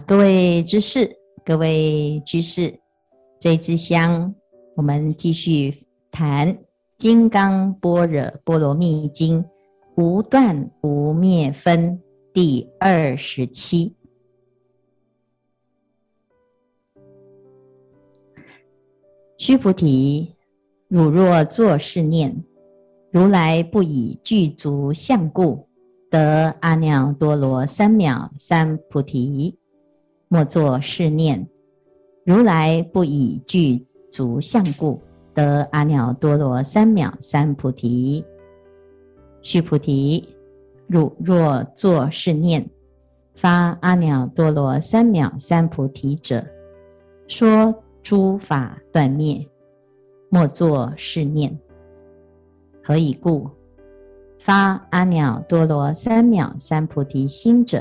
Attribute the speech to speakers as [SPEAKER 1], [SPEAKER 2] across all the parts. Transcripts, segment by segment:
[SPEAKER 1] 各位知识，各位居士，这支香，我们继续谈《金刚般若波罗蜜经》无断无灭分第二十七。须菩提，汝若作是念：如来不以具足相故，得阿耨多罗三藐三菩提。莫作是念，如来不以具足相故，得阿耨多罗三藐三菩提。须菩提，汝若作是念，发阿耨多罗三藐三菩提者，说诸法断灭，莫作是念。何以故？发阿耨多罗三藐三菩提心者。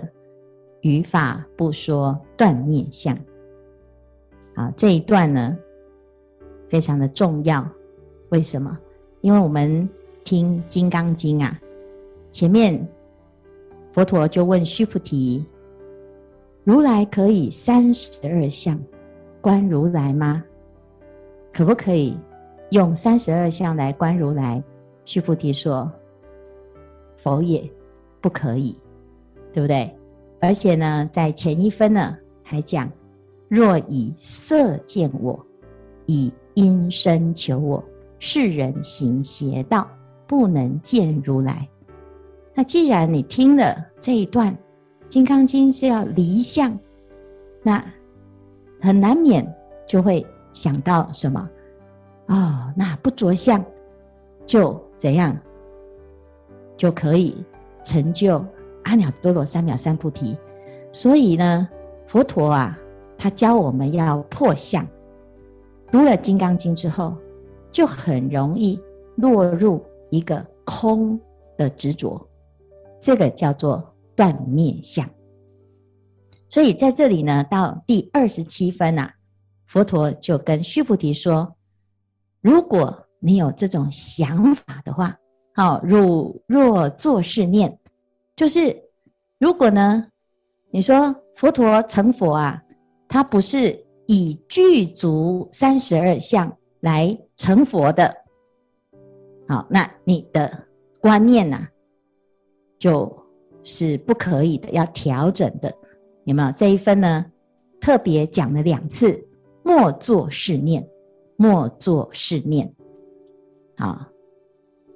[SPEAKER 1] 语法不说断灭相。好，这一段呢，非常的重要。为什么？因为我们听《金刚经》啊，前面佛陀就问须菩提：“如来可以三十二相观如来吗？可不可以用三十二相来观如来？”须菩提说：“否也，不可以，对不对？”而且呢，在前一分呢，还讲：若以色见我，以音声求我，是人行邪道，不能见如来。那既然你听了这一段《金刚经》是要离相，那很难免就会想到什么？哦，那不着相就怎样就可以成就？阿耨多罗三藐三菩提，所以呢，佛陀啊，他教我们要破相。读了《金刚经》之后，就很容易落入一个空的执着，这个叫做断灭相。所以在这里呢，到第二十七分啊，佛陀就跟须菩提说：如果你有这种想法的话，好，汝若作是念。就是，如果呢，你说佛陀成佛啊，他不是以具足三十二相来成佛的，好，那你的观念呢、啊，就是不可以的，要调整的，有没有？这一分呢，特别讲了两次，莫作是念，莫作是念，好，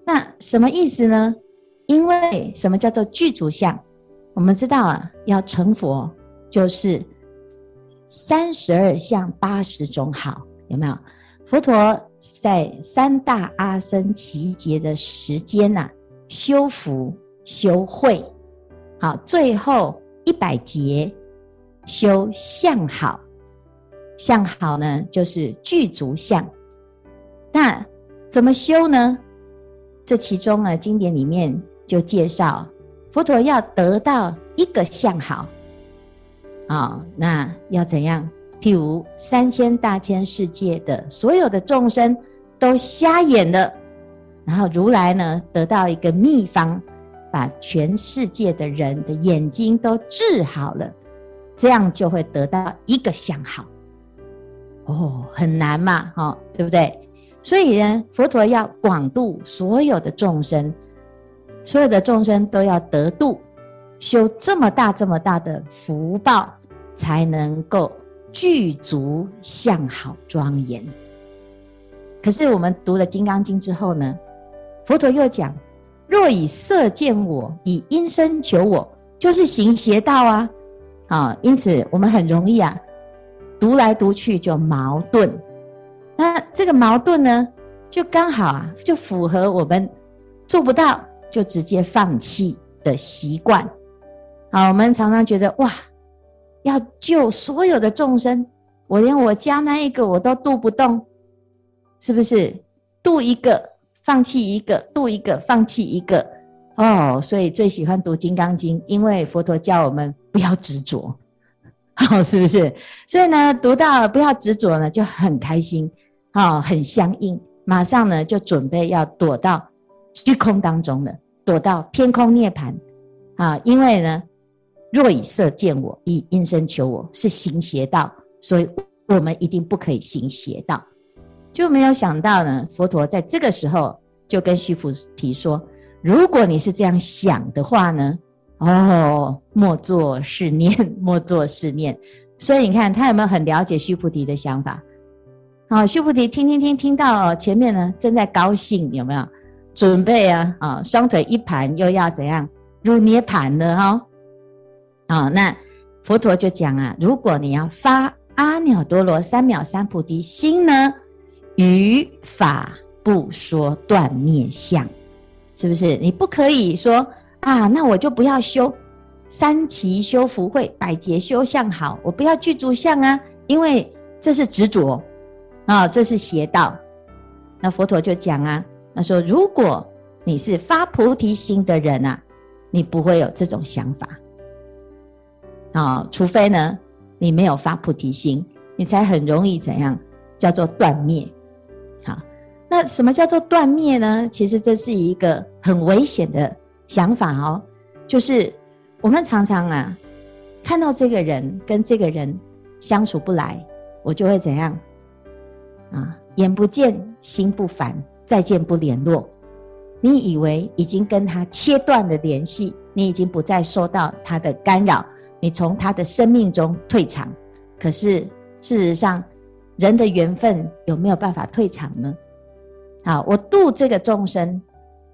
[SPEAKER 1] 那什么意思呢？因为什么叫做具足相？我们知道啊，要成佛就是三十二相八十种好，有没有？佛陀在三大阿僧只劫的时间呐、啊，修福修慧，好，最后一百劫修相好，相好呢就是具足相。那怎么修呢？这其中啊，经典里面。就介绍佛陀要得到一个相好，啊，那要怎样？譬如三千大千世界的所有的众生都瞎眼了，然后如来呢得到一个秘方，把全世界的人的眼睛都治好了，这样就会得到一个相好。哦，很难嘛，哈，对不对？所以呢，佛陀要广度所有的众生。所有的众生都要得度，修这么大这么大的福报，才能够具足相好庄严。可是我们读了《金刚经》之后呢，佛陀又讲：若以色见我，以音声求我，就是行邪道啊！啊，因此我们很容易啊，读来读去就矛盾。那这个矛盾呢，就刚好啊，就符合我们做不到。就直接放弃的习惯，好，我们常常觉得哇，要救所有的众生，我连我家那一个我都渡不动，是不是？渡一个放弃一个，渡一个放弃一个，哦，所以最喜欢读《金刚经》，因为佛陀教我们不要执着，好，是不是？所以呢，读到不要执着呢，就很开心，好，很相应，马上呢就准备要躲到。虚空当中的，躲到偏空涅槃啊！因为呢，若以色见我，以音声求我，是行邪道，所以我们一定不可以行邪道。就没有想到呢，佛陀在这个时候就跟须菩提说：如果你是这样想的话呢，哦，莫作是念，莫作是念。所以你看他有没有很了解须菩提的想法？好，须菩提听听听，听到前面呢正在高兴，有没有准备啊？啊，双腿一盘，又要怎样入涅槃了哈？啊，那佛陀就讲啊，如果你要发阿耨多罗三藐三菩提心呢，于法不说断灭相，是不是？你不可以说啊，那我就不要修三期修福慧，百劫修相好，我不要具足相啊，因为这是执着。啊、这是邪道。那佛陀就讲啊，他说：如果你是发菩提心的人啊，你不会有这种想法。啊、除非呢，你没有发菩提心，你才很容易怎样叫做断灭。好，那什么叫做断灭呢？其实这是一个很危险的想法哦。就是我们常常啊，看到这个人跟这个人相处不来，我就会怎样？啊，眼不见心不烦，再见不联络。你以为已经跟他切断了联系，你已经不再受到他的干扰，你从他的生命中退场。可是事实上，人的缘分有没有办法退场呢？好，我度这个众生，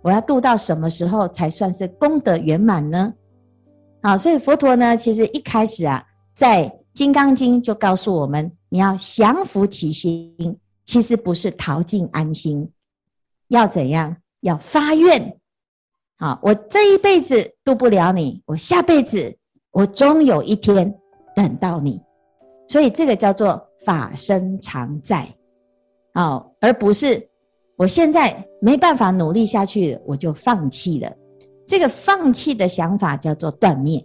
[SPEAKER 1] 我要度到什么时候才算是功德圆满呢？好，所以佛陀呢，其实一开始啊，在《金刚经》就告诉我们，你要降伏其心。其实不是逃进安心，要怎样？要发愿。好，我这一辈子度不了你，我下辈子我终有一天等到你。所以这个叫做法身常在，好，而不是我现在没办法努力下去，我就放弃了。这个放弃的想法叫做断灭。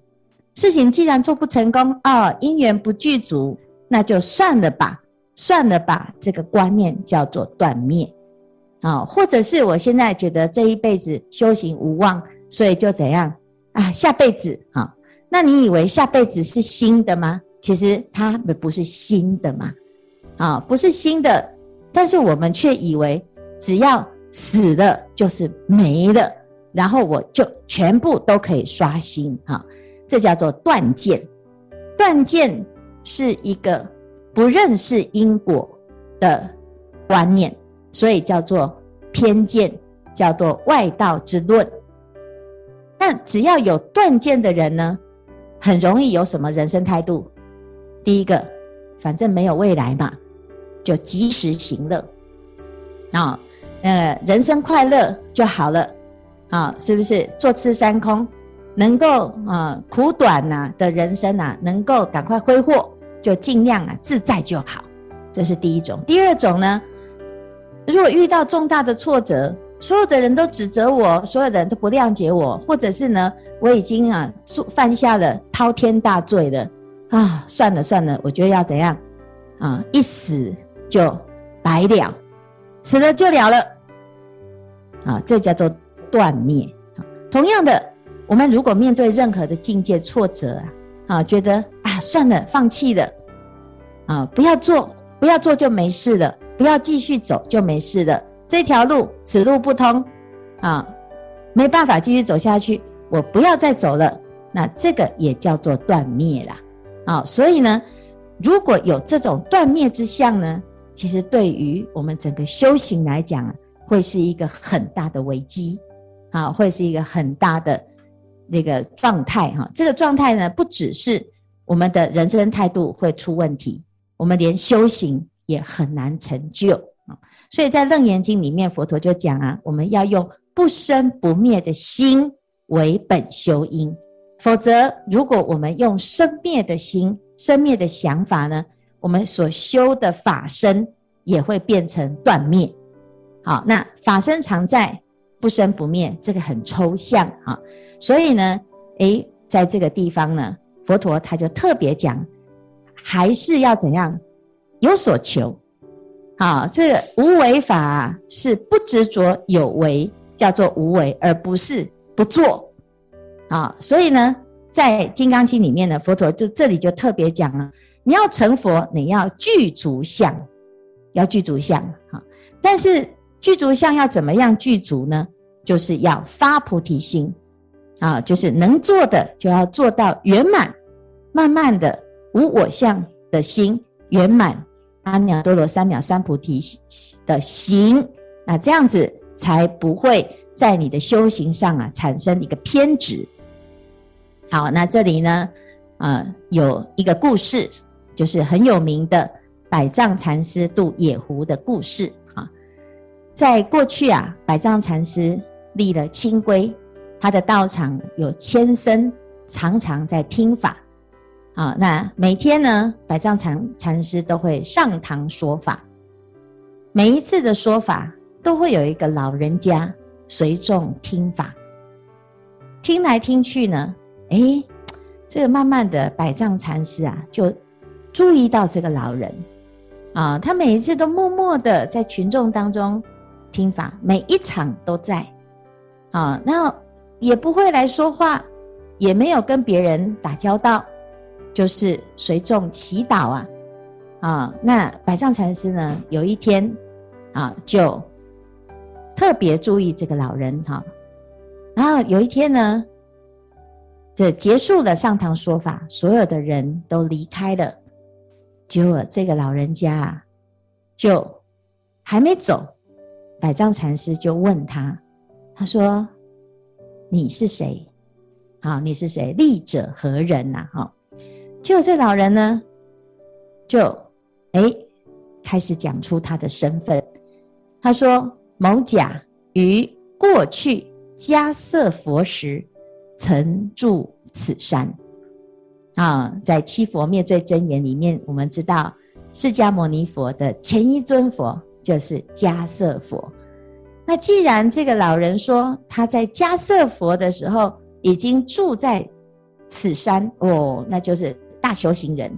[SPEAKER 1] 事情既然做不成功，哦，因缘不具足，那就算了吧。算了吧，这个观念叫做断灭，啊，或者是我现在觉得这一辈子修行无望，所以就怎样啊？下辈子啊？那你以为下辈子是新的吗？其实它不是新的嘛，啊，不是新的，但是我们却以为只要死了就是没了，然后我就全部都可以刷新，哈，这叫做断见，断见是一个。不认识因果的观念，所以叫做偏见，叫做外道之论。那只要有断见的人呢，很容易有什么人生态度？第一个，反正没有未来嘛，就及时行乐啊，呃，人生快乐就好了啊，是不是？坐吃山空，能够啊苦短呐的人生啊，能够赶快挥霍。就尽量啊自在就好，这是第一种。第二种呢，如果遇到重大的挫折，所有的人都指责我，所有的人都不谅解我，或者是呢，我已经啊犯下了滔天大罪了啊，算了算了，我觉得要怎样啊，一死就白了，死了就了了啊，这叫做断灭。同样的，我们如果面对任何的境界挫折啊。啊，觉得啊，算了，放弃了，啊，不要做，不要做就没事了，不要继续走就没事了。这条路此路不通，啊，没办法继续走下去，我不要再走了。那这个也叫做断灭啦，啊，所以呢，如果有这种断灭之相呢，其实对于我们整个修行来讲啊，会是一个很大的危机，啊，会是一个很大的。那个状态哈，这个状态呢，不只是我们的人生态度会出问题，我们连修行也很难成就啊。所以在《楞严经》里面，佛陀就讲啊，我们要用不生不灭的心为本修因，否则如果我们用生灭的心、生灭的想法呢，我们所修的法身也会变成断灭。好，那法身常在。不生不灭，这个很抽象啊，所以呢，诶，在这个地方呢，佛陀他就特别讲，还是要怎样有所求，好，这个无为法是不执着有为，叫做无为，而不是不做，啊，所以呢，在《金刚经》里面呢，佛陀就这里就特别讲了，你要成佛，你要具足相，要具足相啊。但是具足相要怎么样具足呢？就是要发菩提心啊，就是能做的就要做到圆满，慢慢的无我相的心圆满，阿耨多罗三藐三菩提的行，那这样子才不会在你的修行上啊产生一个偏执。好，那这里呢，呃，有一个故事，就是很有名的百丈禅师渡野狐的故事啊。在过去啊，百丈禅师立了清规，他的道场有千僧，常常在听法。啊，那每天呢，百丈禅禅师都会上堂说法。每一次的说法，都会有一个老人家随众听法。听来听去呢，哎，这个慢慢的，百丈禅师啊，就注意到这个老人。啊，他每一次都默默的在群众当中听法，每一场都在。啊，那也不会来说话，也没有跟别人打交道。就是随众祈祷啊，啊，那百丈禅师呢，有一天啊，就特别注意这个老人哈、然后有一天呢，这结束了上堂说法，所有的人都离开了，结果这个老人家啊，就还没走，百丈禅师就问他，他说：“你是谁？啊，你是谁？利者何人呐？哈。”就这老人呢，就哎开始讲出他的身份。他说：“某甲于过去迦叶佛时，曾住此山。”啊，在七佛灭罪真言里面，我们知道释迦牟尼佛的前一尊佛就是迦叶佛。那既然这个老人说他在迦叶佛的时候已经住在此山，哦，那就是。大修行人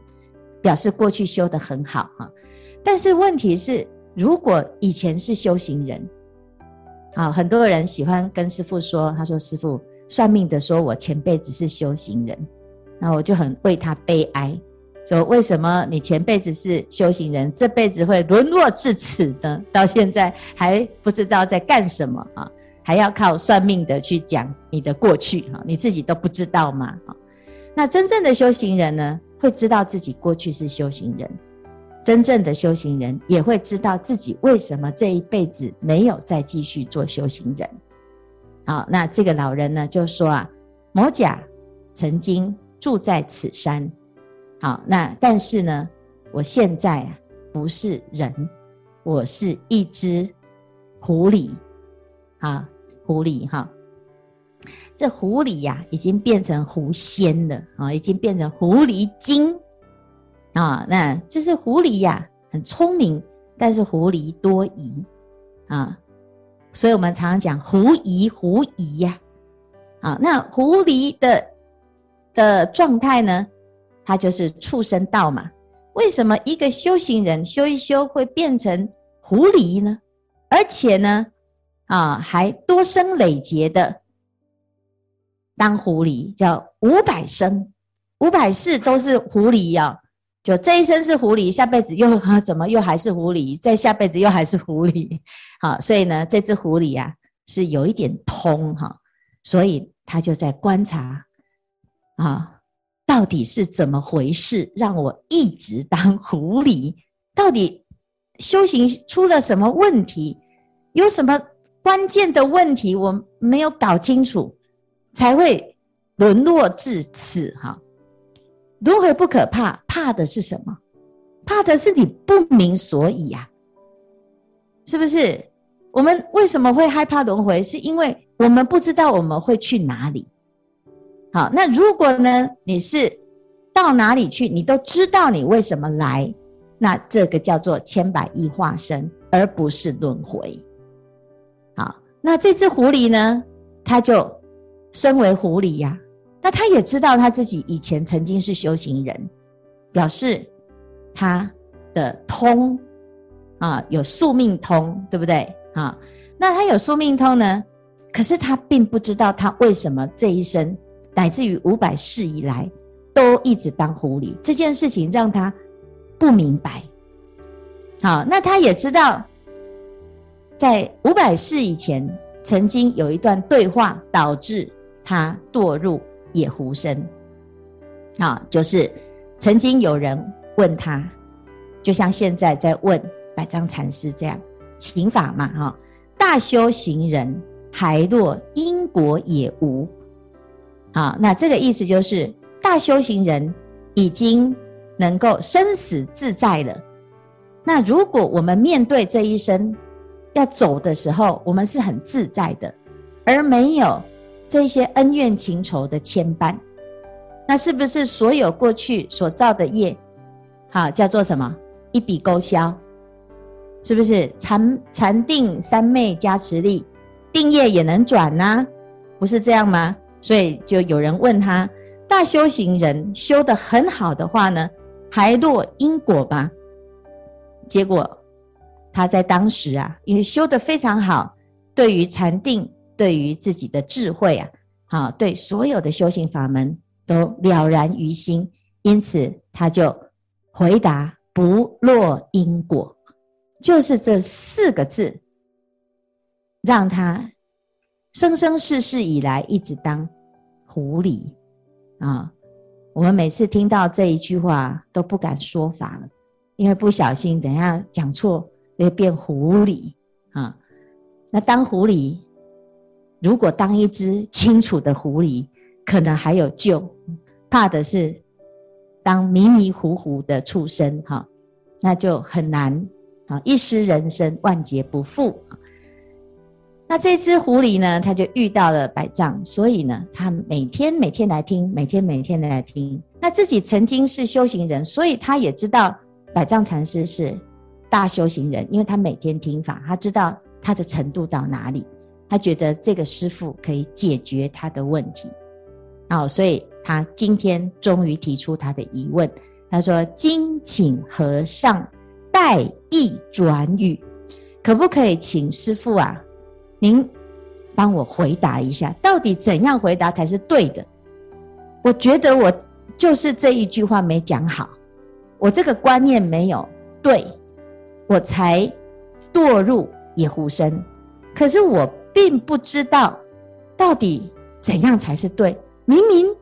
[SPEAKER 1] 表示过去修得很好哈，但是问题是，如果以前是修行人，啊，很多人喜欢跟师傅说，他说师傅算命的说我前辈子是修行人，那我就很为他悲哀，说为什么你前辈子是修行人，这辈子会沦落至此呢？到现在还不知道在干什么啊，还要靠算命的去讲你的过去哈，你自己都不知道吗？那真正的修行人呢，会知道自己过去是修行人；真正的修行人也会知道自己为什么这一辈子没有再继续做修行人。好，那这个老人呢，就说啊，某甲曾经住在此山。好，那但是呢，我现在啊不是人，我是一只狐狸。啊，狐狸哈。这狐狸呀、已经变成狐仙了啊，已经变成狐狸精啊。那这是狐狸呀、很聪明，但是狐狸多疑啊。所以我们常常讲狐疑狐疑呀。啊，那狐狸的的状态呢，它就是畜生道嘛。为什么一个修行人修一修会变成狐狸呢？而且呢，啊，还多生累劫的。当狐狸叫五百生，五百世都是狐狸呀、就这一生是狐狸，下辈子又怎么又还是狐狸？再下辈子又还是狐狸。好，所以呢，这只狐狸、啊、是有一点通哈，所以他就在观察啊，到底是怎么回事，让我一直当狐狸？到底修行出了什么问题？有什么关键的问题我没有搞清楚？才会沦落至此哈。轮回不可怕，怕的是什么？怕的是你不明所以呀，是不是？我们为什么会害怕轮回？是因为我们不知道我们会去哪里。好，那如果呢？你是到哪里去？你都知道你为什么来，那这个叫做千百亿化身，而不是轮回。好，那这只狐狸呢？它就。身为狐狸呀，那他也知道他自己以前曾经是修行人，表示他的通啊，有宿命通，对不对啊？那他有宿命通呢，可是他并不知道他为什么这一生乃至于五百世以来，都一直当狐狸。这件事情让他不明白。好，那他也知道，在五百世以前，曾经有一段对话，导致他堕入野狐身。啊，就是曾经有人问他，就像现在在问百丈禅师这样，请法嘛，哈，大修行人还落因果也无。啊，那这个意思就是大修行人已经能够生死自在了。那如果我们面对这一生要走的时候，我们是很自在的，而没有这些恩怨情仇的牵绊。那是不是所有过去所造的业，好叫做什么？一笔勾销，是不是？禅禅定三昧加持力，定业也能转呐、不是这样吗？所以就有人问他：大修行人修得很好的话呢，还落因果吗？结果他在当时啊，因为修得非常好，对于禅定，对于自己的智慧啊，好，对所有的修行法门。都了然于心，因此他就回答不落因果，就是这四个字，让他生生世世以来一直当狐狸啊！我们每次听到这一句话都不敢说法了，因为不小心等下讲错会变狐狸啊！那当狐狸，如果当一只清楚的狐狸。可能还有救，怕的是当迷迷糊糊的畜生哈，那就很难啊！一失人身，万劫不复。那这只狐狸呢，他就遇到了百丈，所以呢，他每天每天来听，每天每天来听。那自己曾经是修行人，所以他也知道百丈禅师是大修行人，因为他每天听法，他知道他的程度到哪里，他觉得这个师傅可以解决他的问题。好，所以他今天终于提出他的疑问。他说：“今请和尚代意转语，可不可以请师傅啊？您帮我回答一下，到底怎样回答才是对的？我觉得我就是这一句话没讲好，我这个观念没有对，我才堕入野狐身。可是我并不知道到底怎样才是对。”明明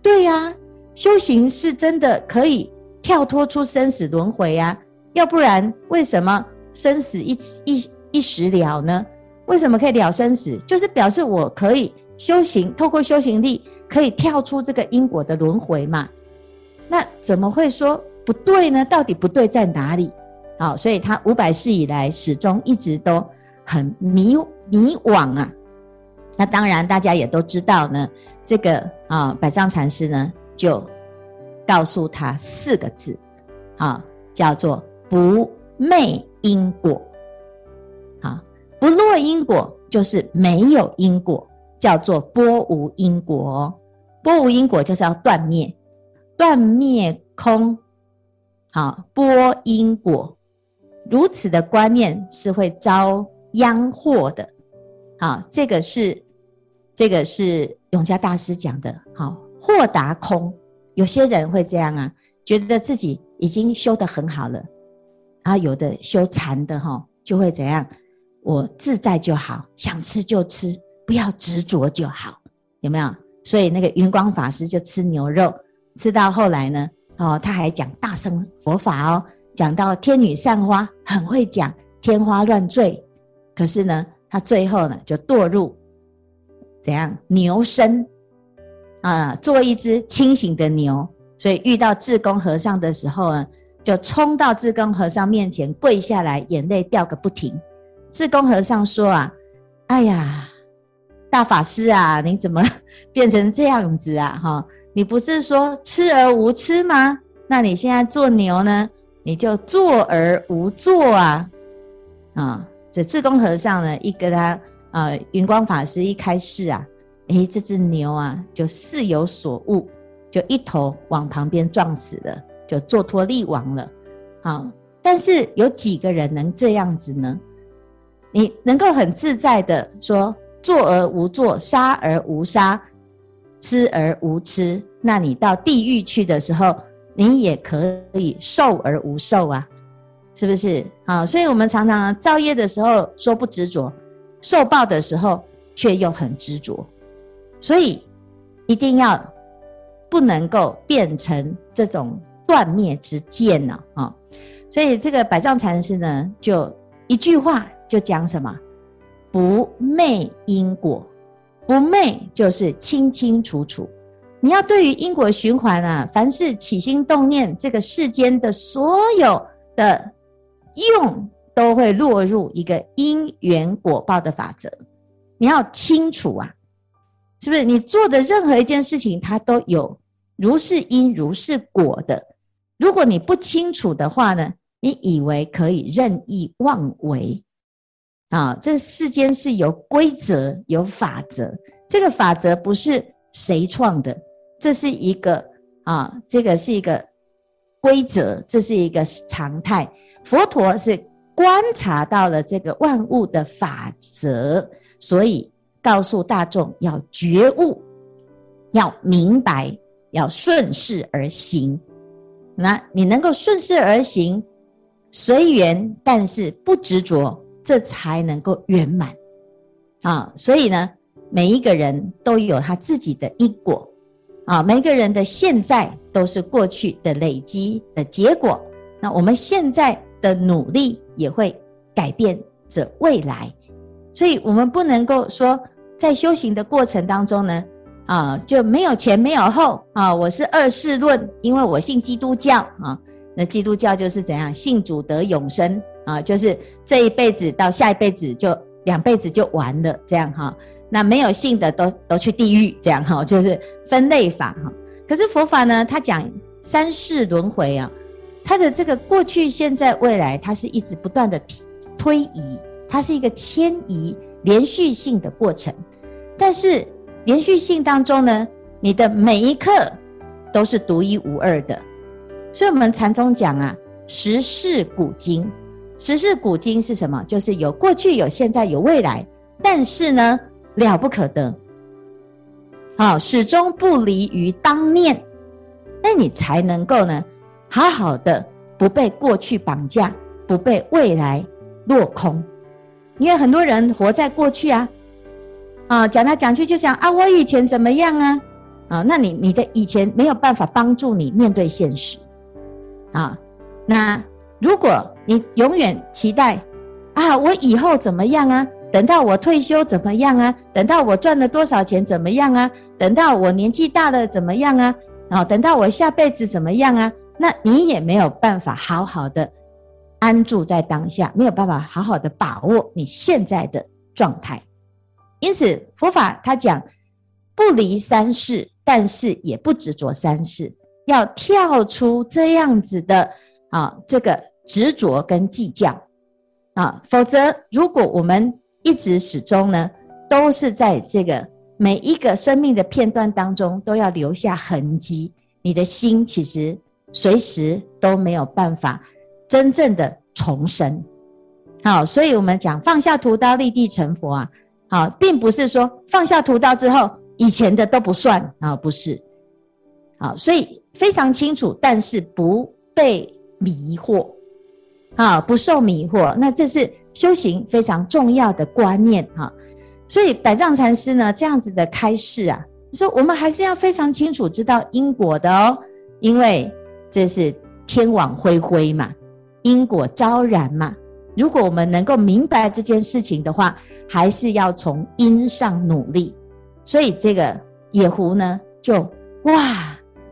[SPEAKER 1] 对呀、啊，修行是真的可以跳脱出生死轮回呀，要不然为什么生死一一一时了呢？为什么可以了生死？就是表示我可以修行，透过修行力可以跳出这个因果的轮回嘛？那怎么会说不对呢？到底不对在哪里？好，所以他五百世以来始终一直都很迷迷惘啊。那当然，大家也都知道呢。这个啊，百丈禅师呢，就告诉他四个字，啊，叫做不昧因果，啊，不落因果就是没有因果，叫做拨无因果。拨无因果就是要断灭，断灭空，好，拨因果，如此的观念是会遭殃祸的。好，这个是，这个是永嘉大师讲的。好，豁达空，有些人会这样啊，觉得自己已经修得很好了，然后有的修禅的哈，就会怎样？我自在就好，想吃就吃，不要执着就好，有没有？所以那个云光法师就吃牛肉，吃到后来呢，哦，他还讲大乘佛法哦，讲到天女散花，很会讲，天花乱坠，可是呢。他最后呢，就堕入怎样牛身啊？做一只清醒的牛，所以遇到智公和尚的时候呢，就冲到智公和尚面前跪下来，眼泪掉个不停。智公和尚说：“啊，哎呀，大法师啊，你怎么变成这样子啊？哈，你不是说吃而无吃吗？那你现在做牛呢？你就坐而无坐啊，啊。”这智公和尚呢，一跟他呃云光法师一开示啊，诶，这只牛啊就似有所悟，就一头往旁边撞死了，就坐脱力亡了。好，但是有几个人能这样子呢？你能够很自在的说坐而无坐，杀而无杀，吃而无吃，那你到地狱去的时候，你也可以受而无受啊，是不是？啊，所以我们常常造业的时候说不执着，受报的时候却又很执着，所以一定要不能够变成这种断灭之见呢，啊，所以这个百丈禅师呢，就一句话就讲什么，不昧因果。不昧就是清清楚楚，你要对于因果循环啊，凡是起心动念，这个世间的所有的用，都会落入一个因缘果报的法则。你要清楚啊，是不是？你做的任何一件事情，它都有如是因如是果的。如果你不清楚的话呢，你以为可以任意妄为。啊，这世间是有规则、有法则。这个法则不是谁创的，这是一个啊，这个是一个规则，这是一个常态。佛陀是观察到了这个万物的法则，所以告诉大众要觉悟，要明白，要顺势而行。那你能够顺势而行，随缘，但是不执着。这才能够圆满啊！所以呢，每一个人都有他自己的因果啊，每个人的现在都是过去的累积的结果。那我们现在的努力也会改变着未来，所以我们不能够说在修行的过程当中呢，啊，就没有前没有后啊，我是二世论，因为我信基督教啊，那基督教就是怎样，信主得永生。啊，就是这一辈子到下一辈子就两辈子就完了，这样哈。那没有信的都都去地狱，这样哈，就是分类法哈。可是佛法呢，它讲三世轮回啊，它的这个过去、现在、未来，它是一直不断的推移，它是一个迁移连续性的过程。但是连续性当中呢，你的每一刻都是独一无二的。所以我们禅宗讲啊，十事古今。十事古今是什么？就是有过去、有现在、有未来，但是呢，了不可得，好，始终不离于当念，那你才能够呢，好好的不被过去绑架，不被未来落空。因为很多人活在过去啊，啊，讲来讲去就讲啊，我以前怎么样啊，啊，那你你的以前没有办法帮助你面对现实，啊，那。如果你永远期待啊，我以后怎么样啊？等到我退休怎么样啊？等到我赚了多少钱怎么样啊？等到我年纪大了怎么样啊？啊等到我下辈子怎么样啊？那你也没有办法好好的安住在当下，没有办法好好的把握你现在的状态。因此，佛法他讲不离三世，但是也不执着三世，要跳出这样子的啊，这个。执着跟计较啊，否则如果我们一直始终呢，都是在这个每一个生命的片段当中都要留下痕迹，你的心其实随时都没有办法真正的重生。好，所以我们讲放下屠刀立地成佛啊，好，并不是说放下屠刀之后以前的都不算啊，不是。好，所以非常清楚，但是不被迷惑。啊，不受迷惑，那这是修行非常重要的观念哈。所以百丈禅师呢，这样子的开示啊，说我们还是要非常清楚知道因果的哦，因为这是天网恢恢嘛，因果昭然嘛。如果我们能够明白这件事情的话，还是要从因上努力。所以这个野狐呢，就哇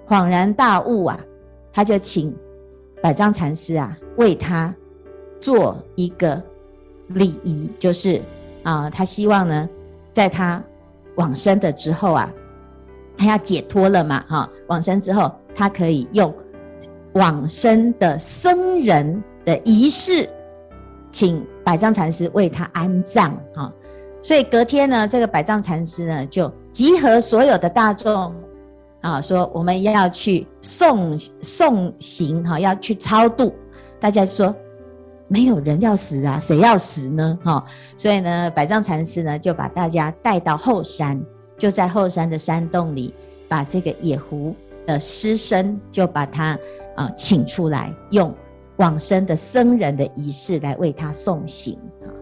[SPEAKER 1] 恍然大悟啊，他就请。百丈禅师啊，为他做一个礼仪，就是啊，他希望呢，在他往生的之后啊，他要解脱了嘛，哈，往生之后，他可以用往生的僧人的仪式，请百丈禅师为他安葬，哈，所以隔天呢，这个百丈禅师呢，就集合所有的大众。啊，说我们要去送送行哈，要去超度。大家说没有人要死啊，谁要死呢？哈，所以呢，百丈禅师呢就把大家带到后山就在后山的山洞里，把这个野狐的尸身就把他啊、请出来，用往生的僧人的仪式来为他送行啊。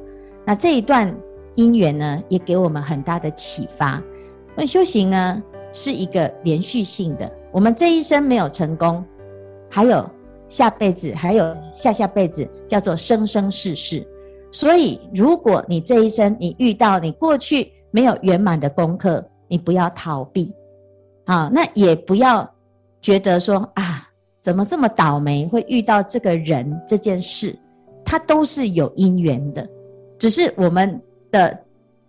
[SPEAKER 1] 那这一段因缘呢，也给我们很大的启发。那修行呢，是一个连续性的。我们这一生没有成功，还有下辈子，还有下下辈子，叫做生生世世。所以，如果你这一生你遇到你过去没有圆满的功课，你不要逃避，啊，那也不要觉得说啊，怎么这么倒霉会遇到这个人这件事，它都是有因缘的，只是我们的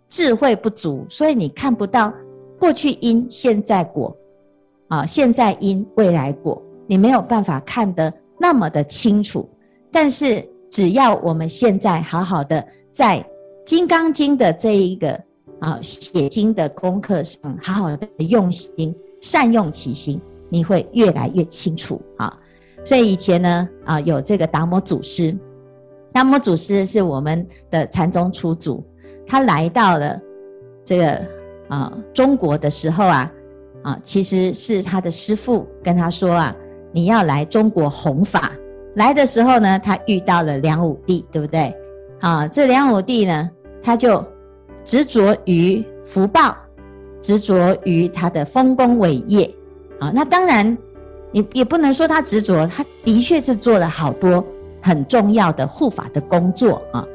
[SPEAKER 1] 智慧不足，所以你看不到过去因现在果，啊，现在因未来果，你没有办法看得那么的清楚，但是。只要我们现在好好的在《金刚经》的这一个啊写经的功课上，好好的用心，善用其心，你会越来越清楚啊。所以以前呢啊有这个达摩祖师，达摩祖师是我们的禅宗初祖，他来到了这个啊中国的时候啊啊，其实是他的师父跟他说啊，你要来中国弘法。来的时候呢，他遇到了梁武帝，对不对？啊，这梁武帝呢，他就执着于福报，执着于他的丰功伟业。啊，那当然，也也不能说他执着，他的确是做了好多很重要的护法的工作啊。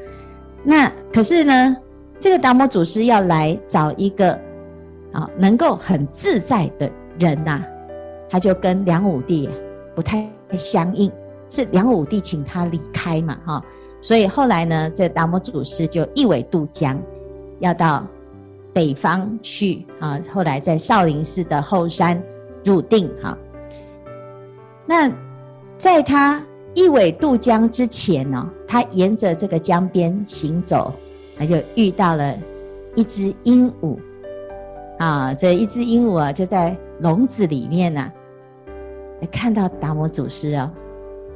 [SPEAKER 1] 那可是呢，这个达摩祖师要来找一个啊，能够很自在的人呐、他就跟梁武帝不太相应。是梁武帝请他离开嘛，哈，所以后来呢，这达摩祖师就一苇渡江，要到北方去啊。后来在少林寺的后山入定，哈。那在他一苇渡江之前呢，他沿着这个江边行走，他就遇到了一只鹦鹉啊。这一只鹦鹉啊，就在笼子里面呢，看到达摩祖师哦。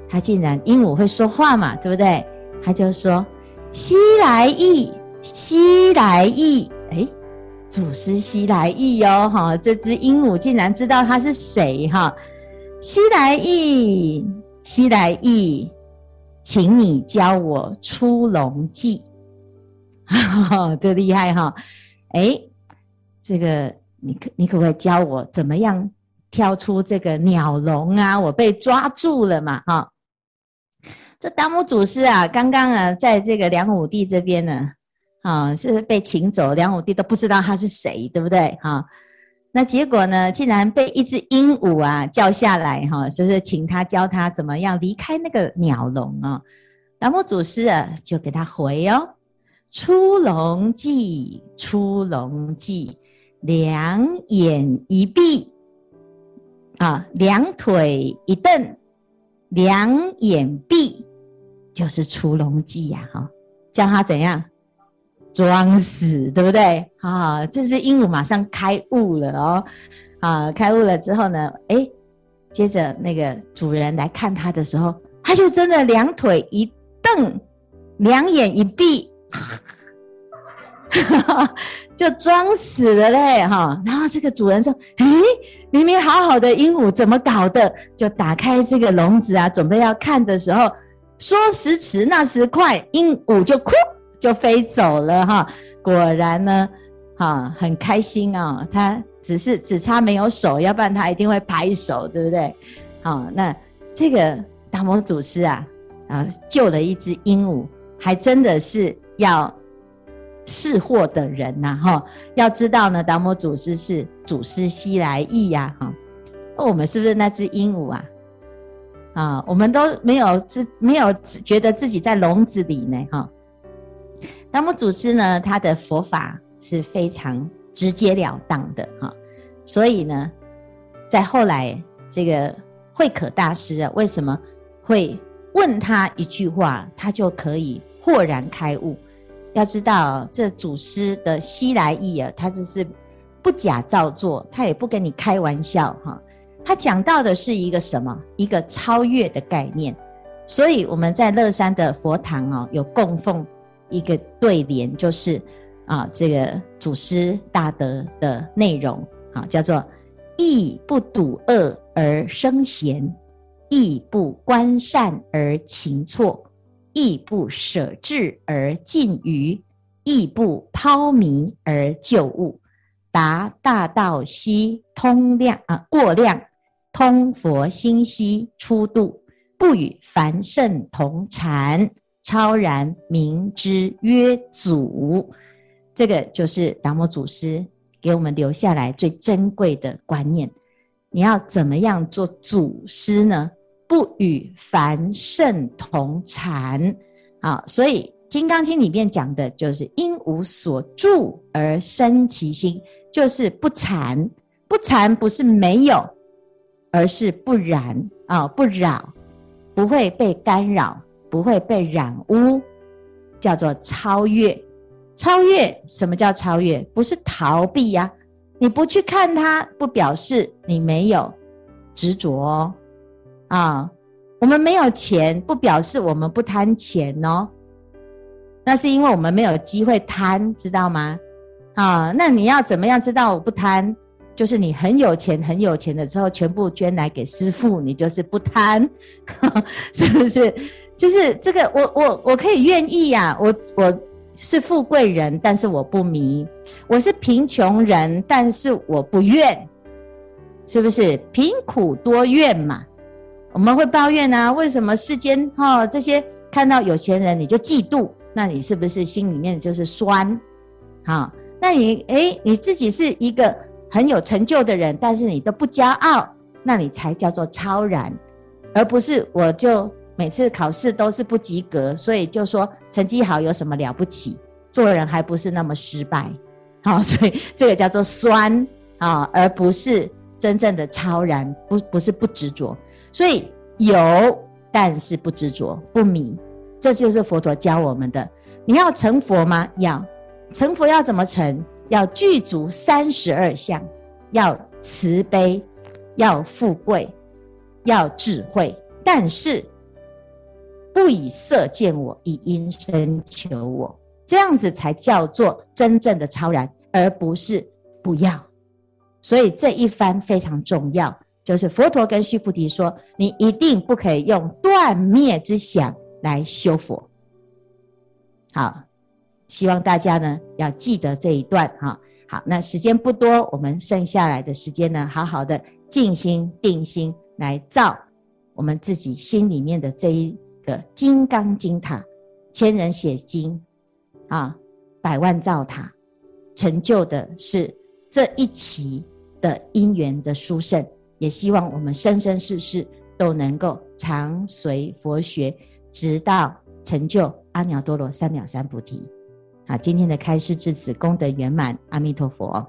[SPEAKER 1] 他竟然鹦鹉会说话嘛，对不对？他就说：“西来意，西来意。”哎，祖师西来意哟，哈！这只鹦鹉竟然知道他是谁哈？西来意，西来意，请你教我出笼记，哈，这厉害哈！哎，这个你可你可不可以教我怎么样跳出这个鸟笼啊？我被抓住了嘛，哈！这达摩祖师啊，刚刚啊，在这个梁武帝这边呢，啊，是被请走，梁武帝都不知道他是谁，对不对？哈，那结果呢，竟然被一只鹦鹉啊叫下来，哈，就是请他教他怎么样离开那个鸟笼啊。达摩祖师啊，就给他回哦：出笼记，出笼记，两眼一闭，啊，两腿一蹬，两眼闭。就是出笼记呀，哈，叫他怎样装死，对不对？啊，这只鹦鹉马上开悟了哦，啊，开悟了之后呢，哎，接着那个主人来看它的时候，它就真的两腿一蹬，两眼一闭，就装死了嘞，哈。然后这个主人说：“哎，明明好好的鹦鹉，怎么搞的？”就打开这个笼子啊，准备要看的时候。说时迟，那时快，鹦鹉就哭就飞走了哈。果然呢，哈很开心啊。他只是只差没有手，要不然他一定会拍手，对不对？好，那这个达摩祖师啊，啊救了一只鹦鹉，还真的是要识货的人呐哈。要知道呢，达摩祖师是祖师西来意呀哈。那我们是不是那只鹦鹉啊？啊，我们都没有自没有觉得自己在笼子里呢，哈。达摩祖师呢，他的佛法是非常直截了当的，哈。所以呢，在后来这个慧可大师啊，为什么会问他一句话，他就可以豁然开悟？要知道，这祖师的西来意啊，他就是不假造作，他也不跟你开玩笑，哈。他讲到的是一个什么？一个超越的概念。所以我们在乐山的佛堂哦，有供奉一个对联，就是啊，这个祖师大德的内容啊，叫做亦不睹恶而生贤，亦不观善而勤错，亦不舍智而近愚，亦不抛迷而就悟，达大道悉通量啊，过量通佛心悉出度，不与凡圣同禅，超然明之曰祖。这个就是达摩祖师给我们留下来最珍贵的观念。你要怎么样做祖师呢？不与凡圣同禅。啊，所以《金刚经》里面讲的就是因无所住而生其心，就是不禅。不禅不是没有，而是不染啊，不扰，不会被干扰，不会被染污，叫做超越。超越，什么叫超越？不是逃避呀、你不去看它，不表示你没有执着哦。啊，我们没有钱，不表示我们不贪钱哦。那是因为我们没有机会贪，知道吗？啊，那你要怎么样知道我不贪？就是你很有钱，很有钱的时候，全部捐来给师父，你就是不贪，是不是？就是这个，我我我可以愿意呀、啊，我我。是富贵人，但是我不迷；我是贫穷人，但是我不怨，是不是？贫苦多怨嘛？我们会抱怨啊，为什么世间哈、哦、这些看到有钱人你就嫉妒？那你是不是心里面就是酸？好、那你诶，你自己是一个很有成就的人，但是你都不骄傲，那你才叫做超然，而不是我就。每次考试都是不及格，所以就说成绩好有什么了不起？做人还不是那么失败，好，所以这个叫做酸啊，而不是真正的超然，不不是不执着。所以有，但是不执着，不迷，这就是佛陀教我们的。你要成佛吗？要成佛要怎么成？要具足三十二相，要慈悲，要富贵，要智慧，但是。不以色见我，以音声求我，这样子才叫做真正的超然，而不是不要。所以这一番非常重要，就是佛陀跟须菩提说：“你一定不可以用断灭之想来修佛。”好，希望大家呢要记得这一段哈。好，那时间不多，我们剩下来的时间呢，好好的静心定心来造我们自己心里面的这一。的金刚经塔，千人写经，啊，百万造塔，成就的是这一期的因缘的殊胜，也希望我们生生世世都能够常随佛学，直到成就阿耨多罗三藐三菩提。好，今天的开示至此，功德圆满，阿弥陀佛。